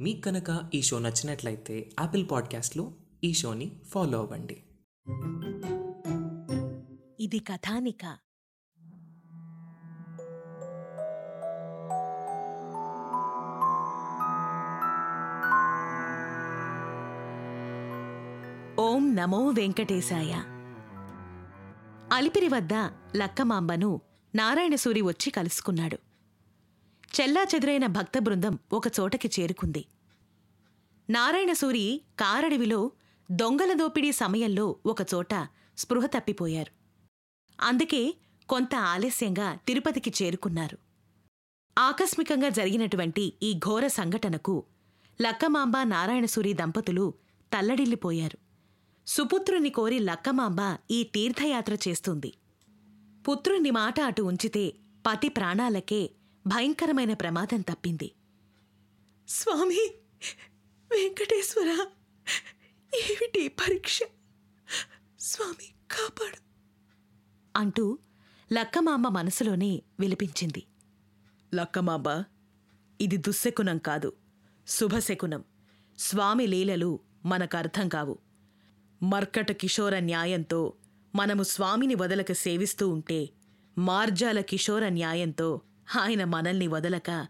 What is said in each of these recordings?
మీకు కనుక ఈ షో నచ్చినట్లయితే యాపిల్ పాడ్కాస్ట్లో ఈ షోని ఫాలో అవ్వండి. ఇది కథానిక. ఓం నమో వెంకటేశాయ. అలిపిరి వద్ద లక్కమాంబను నారాయణసూరి వచ్చి కలుసుకున్నాడు. చెల్లా చెదురైన భక్త బృందం ఒకచోటకి చేరుకుంది. నారాయణసూరి కారడవిలో దొంగల దోపిడీ సమయంలో ఒకచోట స్పృహ తప్పిపోయారు. అందుకే కొంత ఆలస్యంగా తిరుపతికి చేరుకున్నారు. ఆకస్మికంగా జరిగినటువంటి ఈ ఘోర సంఘటనకు లక్కమాంబ నారాయణసూరి దంపతులు తల్లడిల్లిపోయారు. సుపుత్రుని కోరి లక్కమాంబ ఈ తీర్థయాత్ర చేస్తుంది. పుత్రుని మాట అటు ఉంచితే పతి ప్రాణాలకే భయంకరమైన ప్రమాదం తప్పింది. స్వామి వెంకటేశ్వర ఏమిటి పరీక్ష? స్వామి కాపాడు. అంటూ లక్కమాంబ మనసులోనే విలిపించింది లక్కమాంబ ఇది దుశ్శకునం కాదు శుభశకునం. స్వామి లీలలు మనకు అర్థం కావు. మర్కట కిషోర న్యాయంతో మనము స్వామిని వదలక సేవిస్తూ ఉంటే మార్జాల కిషోర న్యాయంతో ఆయన మనల్ని వదలక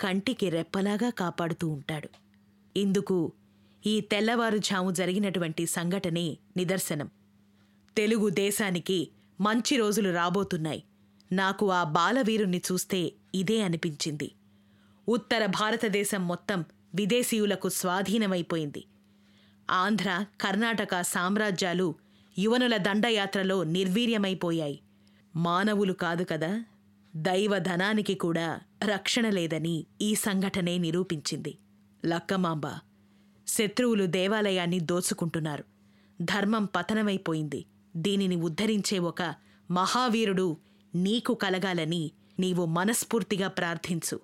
కంటికి రెప్పలాగా కాపాడుతూ ఉంటాడు. ఇందుకు ఈ తెల్లవారుజాము జరిగినటువంటి సంఘటనే నిదర్శనం. తెలుగు దేశానికి మంచి రోజులు రాబోతున్నాయి. నాకు ఆ బాలవీరుణ్ణి చూస్తే ఇదే అనిపించింది. ఉత్తర భారతదేశం మొత్తం విదేశీయులకు స్వాధీనమైపోయింది. ఆంధ్ర కర్ణాటక సామ్రాజ్యాలు యువనుల దండయాత్రలో నిర్వీర్యమైపోయాయి. మానవులు కాదు కదా? దైవధనానికి కూడా రక్షణ లేదని ఈ సంఘటనే నిరూపించింది. లక్కమాంబ శత్రువులు దేవాలయాన్ని దోచుకుంటున్నారు. ధర్మం పతనమైపోయింది. దీనిని ఉద్ధరించే ఒక మహావీరుడు నీకు కలగాలని నీవు మనస్ఫూర్తిగా ప్రార్థించు.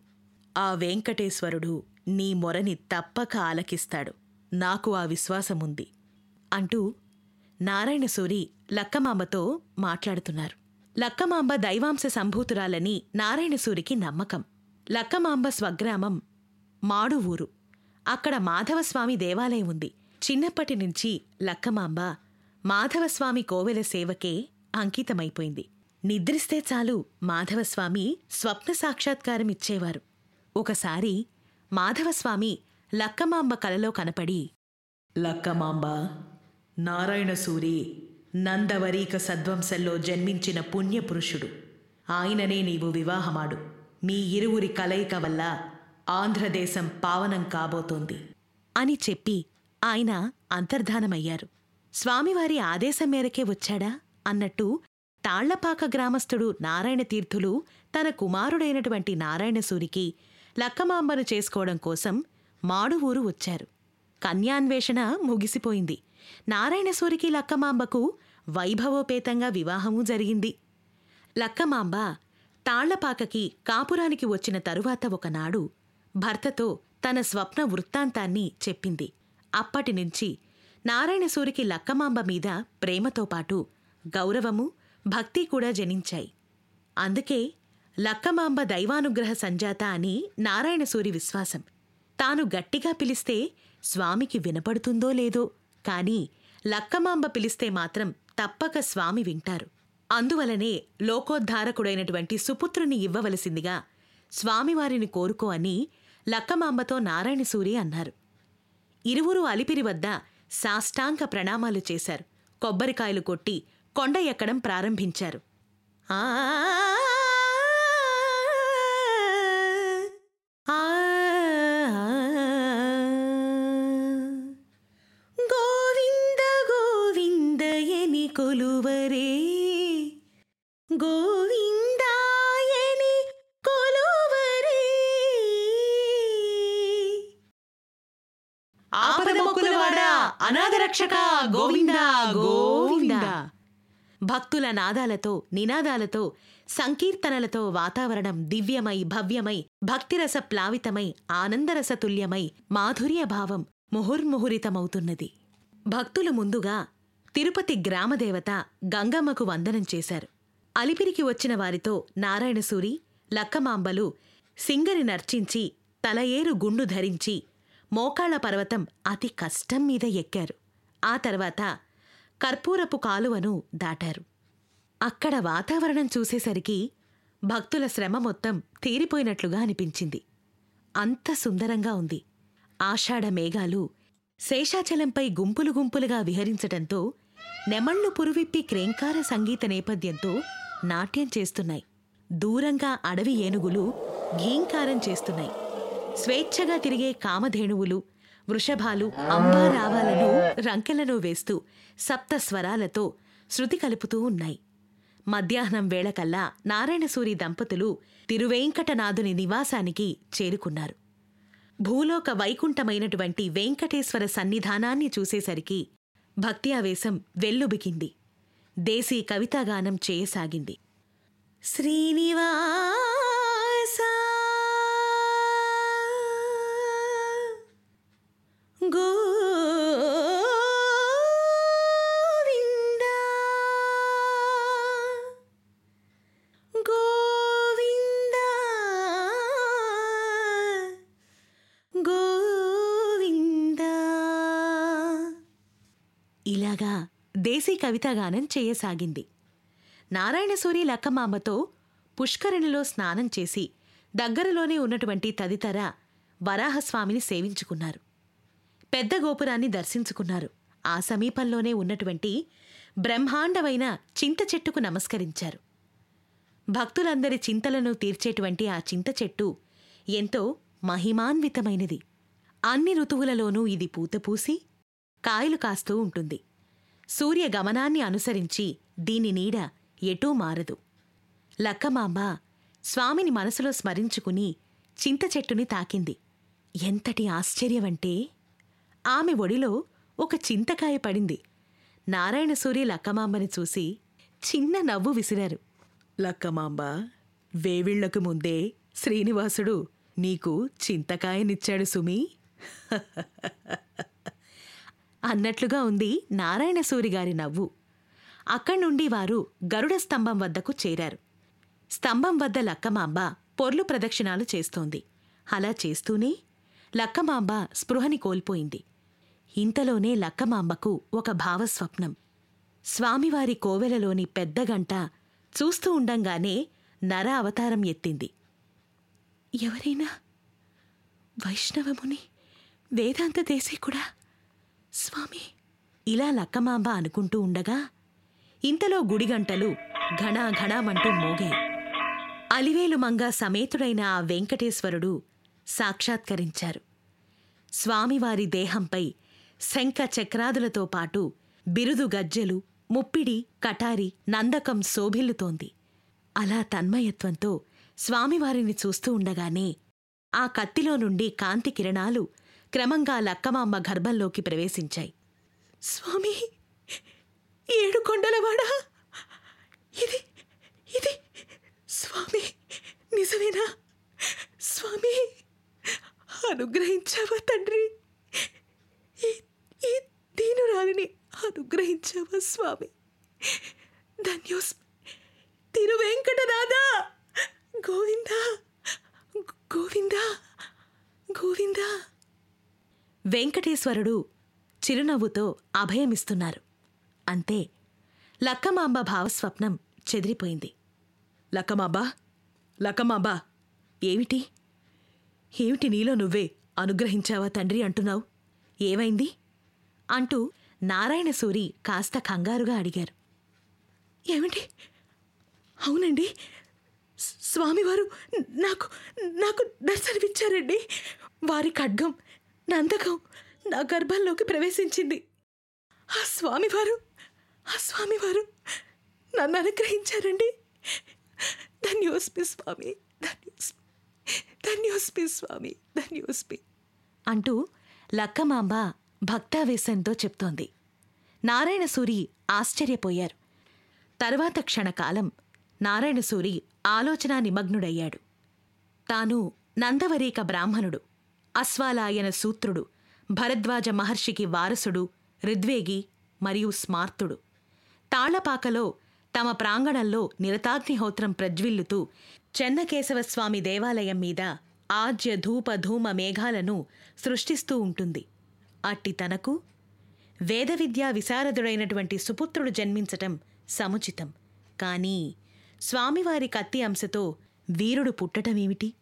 ఆ వెంకటేశ్వరుడు నీ మొరని తప్పక ఆలకిస్తాడు. నాకు ఆ విశ్వాసముంది అంటూ నారాయణసూరి లక్కమాంబతో మాట్లాడుతున్నారు. లక్కమాంబ దైవాంశ సంభూతురాలని నారాయణసూరికి నమ్మకం. లక్కమాంబ స్వగ్రామం మాడు ఊరు అక్కడ మాధవస్వామి దేవాలయం ఉంది. చిన్నప్పటి నుంచి లక్కమాంబ మాధవస్వామి కోవెల సేవకే అంకితమైపోయింది. నిద్రిస్తే చాలు మాధవస్వామి స్వప్న సాక్షాత్కారం ఇచ్చేవారు. ఒకసారి మాధవస్వామి లక్కమాంబ కలలో కనపడి లక్కమాంబ నారాయణసూరి నందవరీక సద్వంశంలో జన్మించిన పుణ్యపురుషుడు. ఆయననే నీవు వివాహమాడు. మీ ఇరువురి కలయిక వల్ల ఆంధ్రదేశం పావనం కాబోతోంది. అని చెప్పి ఆయన అంతర్ధానమయ్యారు. స్వామివారి ఆదేశం మేరకే వచ్చాడా? అన్నట్టు తాళ్ళపాక గ్రామస్థుడు నారాయణ తీర్థులు తన కుమారుడైనటువంటి నారాయణసూరికి లక్కమాంబను చేసుకోవడం కోసం మాడు ఊరు వచ్చారు. కన్యాన్వేషణ ముగిసిపోయింది. నారాయణసూరికి లక్కమాంబకు వైభవోపేతంగా వివాహమూ జరిగింది. లక్కమాంబ తాళ్ళపాకకి కాపురానికి వచ్చిన తరువాత ఒకనాడు భర్తతో తన స్వప్న వృత్తాంతాన్ని చెప్పింది. అప్పటినుంచి నారాయణసూరికి లక్కమాంబ మీద ప్రేమతో పాటు గౌరవము భక్తి కూడా జనించాయి. అందుకే లక్కమాంబ దైవానుగ్రహ సంజాత అని నారాయణసూరి విశ్వాసం. తాను గట్టిగా పిలిస్తే స్వామికి వినపడుతుందో లేదో కాని లక్కమాంబ పిలిస్తే మాత్రం తప్పక స్వామి వింటారు. అందువలనే లోకోద్ధారకుడైనటువంటి సుపుత్రుని ఇవ్వవలసిందిగా స్వామివారిని కోరుకో అని లక్కమాంబతో నారాయణసూరి అన్నారు. ఇరువురు అలిపిరి వద్ద సాష్టాంక ప్రణామాలు చేశారు. కొబ్బరికాయలు కొట్టి కొండ ఎక్కడం ప్రారంభించారు. ఆ కొలువరే గోవిందాయని కొలువరే. ఆపదమొక్కులవాడా అనాథరక్షక గోవింద గోవింద. భక్తుల నాదాలతో నినాదాలతో సంకీర్తనలతో వాతావరణం దివ్యమై భవ్యమై భక్తిరస ప్లావితమై ఆనందరసతుల్యమై మాధుర్యభావం ముహుర్ముహురితమవుతున్నది. భక్తులు ముందుగా తిరుపతి గ్రామదేవత గంగమ్మకు వందనం చేశారు. అలిపిరికి వచ్చిన వారితో నారాయణసూరి లక్కమాంబలు సింగరి నర్చించి తలయేరు గుండు ధరించి మోకాళ్ళ పర్వతం అతి కష్టం మీద ఎక్కారు. ఆ తర్వాత కర్పూరపు కాలువను దాటారు. అక్కడ వాతావరణం చూసేసరికి భక్తుల శ్రమ మొత్తం తీరిపోయినట్లుగా అనిపించింది. అంత సుందరంగా ఉంది. ఆషాఢ మేఘాలు శేషాచలంపై గుంపులు గుంపులుగా విహరించటంతో నెమళ్ళు పురువిప్పి క్రేంకార సంగీత నేపథ్యంతో నాట్యం చేస్తున్నాయి. దూరంగా అడవి ఏనుగులు ఘీంకారం చేస్తున్నాయి. స్వేచ్ఛగా తిరిగే కామధేనువులు వృషభాలు అంబారావాలను రంకెలను వేస్తూ సప్త స్వరాలతో శృతి కలుపుతూ ఉన్నాయి. మధ్యాహ్నం వేళకల్లా నారాయణసూరి దంపతులు తిరువేంకటనాథుని నివాసానికి చేరుకున్నారు. భూలోక వైకుంఠమైనటువంటి వెంకటేశ్వర సన్నిధానాన్ని చూసేసరికి భక్తి ఆవేశం వెల్లుబికింది. దేశీ కవితాగానం చేయసాగింది. శ్రీనివాస! గో ఇలాగా దేశీ కవితాగానం చేయసాగింది. నారాయణసూరి లక్కమాంబతో పుష్కరిణిలో స్నానం చేసి దగ్గరలోనే ఉన్నటువంటి తదితర వరాహస్వామిని సేవించుకున్నారు. పెద్ద గోపురాన్ని దర్శించుకున్నారు. ఆ సమీపంలోనే ఉన్నటువంటి బ్రహ్మాండమైన చింత చెట్టుకు నమస్కరించారు. భక్తులందరి చింతలను తీర్చేటువంటి ఆ చింత చెట్టు ఎంతో మహిమాన్వితమైనది. అన్ని ఋతువులలోనూ ఇది పూతపూసి కాయలు కాస్తూ ఉంటుంది. సూర్యగమనాన్ని అనుసరించి దీని నీడ ఎటూ మారదు. లక్కమాంబ స్వామిని మనసులో స్మరించుకుని చింత చెట్టుని తాకింది. ఎంతటి ఆశ్చర్యమంటే ఆమె ఒడిలో ఒక చింతకాయ పడింది. నారాయణసూరి లక్కమాంబని చూసి చిన్న నవ్వు విసిరారు. లక్కమాంబ వేవిళ్ళకు ముందే శ్రీనివాసుడు నీకు చింతకాయనిచ్చాడు సుమీ. అన్నట్లుగా ఉంది నారాయణ సూరిగారి నవ్వు. అక్కడ్నుండి వారు గరుడ స్తంభం వద్దకు చేరారు. స్తంభం వద్ద లక్కమాంబ పొర్లు ప్రదక్షిణాలు చేస్తోంది. అలా చేస్తూనే లక్కమాంబ స్పృహని కోల్పోయింది. ఇంతలోనే లక్కమాంబకు ఒక భావస్వప్నం. స్వామివారి కోవెలలోని పెద్ద గంట చూస్తూ ఉండంగానే నర అవతారం ఎత్తింది. ఎవరైనా? వైష్ణవముని? వేదాంత దేశికుడా స్వామి ఇలా లక్కమాంబ అనుకుంటూ ఉండగా ఇంతలో గుడిగంటలు ఘనా ఘనామంటూ మోగాయి. అలివేలు మంగ సమేతుడైన ఆ వెంకటేశ్వరుడు సాక్షాత్కరించారు. స్వామివారి దేహంపై శంఖ చక్రాదులతో పాటు బిరుదు గజ్జెలు ముప్పిడి కటారి నందకం శోభిల్లుతోంది. అలా తన్మయత్వంతో స్వామివారిని చూస్తూ ఉండగానే ఆ కత్తిలో నుండి కాంతి కిరణాలు క్రమంగా లక్కమామ్మ గర్భంలోకి ప్రవేశించాయి. స్వామి ఏడు కొండలవాడా ఇది ఇది స్వామి నిజమేనా? స్వామి అనుగ్రహించావా తండ్రి? ఈ ఈ దీనురాలిని అనుగ్రహించావా స్వామి ధన్యోస్ తిరువెంకటనాథ గోవింద గోవింద గోవింద వెంకటేశ్వరుడు చిరునవ్వుతో అభయమిస్తున్నారు. అంతే లక్కమాంబ భావస్వప్నం చెదిరిపోయింది. లక్కమాంబ? లక్కమాంబ ఏమిటి? ఏమిటి నీలో నువ్వే అనుగ్రహించావా తండ్రి అంటున్నావు? ఏమైంది? అంటూ నారాయణసూరి కాస్త కంగారుగా అడిగారు. ఏమిటి? అవునండి స్వామివారు నాకు నాకు దర్శనమిచ్చారండి. వారి ఖడ్గం నందకం నా గర్భంలోకి ప్రవేశించింది. ఆ స్వామివారు ఆ స్వామివారు నన్ను అనుగ్రహించారండి. ధన్యోస్మి స్వామి ధన్యోస్మి ధన్యోస్మి స్వామి ధన్యోస్మి. అంటూ లక్కమాంబ భక్తావేశంతో చెప్తోంది. నారాయణసూరి ఆశ్చర్యపోయారు. తర్వాత క్షణకాలం నారాయణసూరి ఆలోచనా నిమగ్నుడయ్యాడు. తాను నందవరీక బ్రాహ్మణుడు. అశ్వాలాయన సూత్రుడు భరద్వాజ మహర్షికి వారసుడు ఋద్వేగి మరియు స్మార్తుడు. తాళ్ళపాకలో తమ ప్రాంగణంలో నిరతాగ్నిహోత్రం ప్రజ్విల్లుతూ చెన్నకేశవస్వామి దేవాలయం మీద ఆజ్య ధూప ధూమ మేఘాలను సృష్టిస్తూ ఉంటుంది. అట్టి తనకు వేద విద్యా విశారదుడైనటువంటి సుపుత్రుడు జన్మించటం సముచితం. కానీ స్వామివారి కత్తి అంశతో వీరుడు పుట్టటమేమిటి?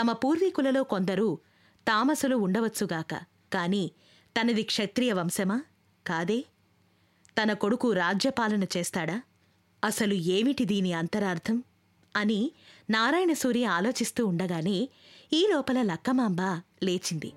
తమ పూర్వీకులలో కొందరు తామసులు ఉండవచ్చుగాక. కాని తనది క్షత్రియ వంశమా? కాదే. తన కొడుకు రాజ్యపాలన చేస్తాడా? అసలు ఏమిటి దీని అంతరార్థం? అని నారాయణసూరి ఆలోచిస్తూ ఉండగానే ఈ లోపల లక్కమాంబ లేచింది.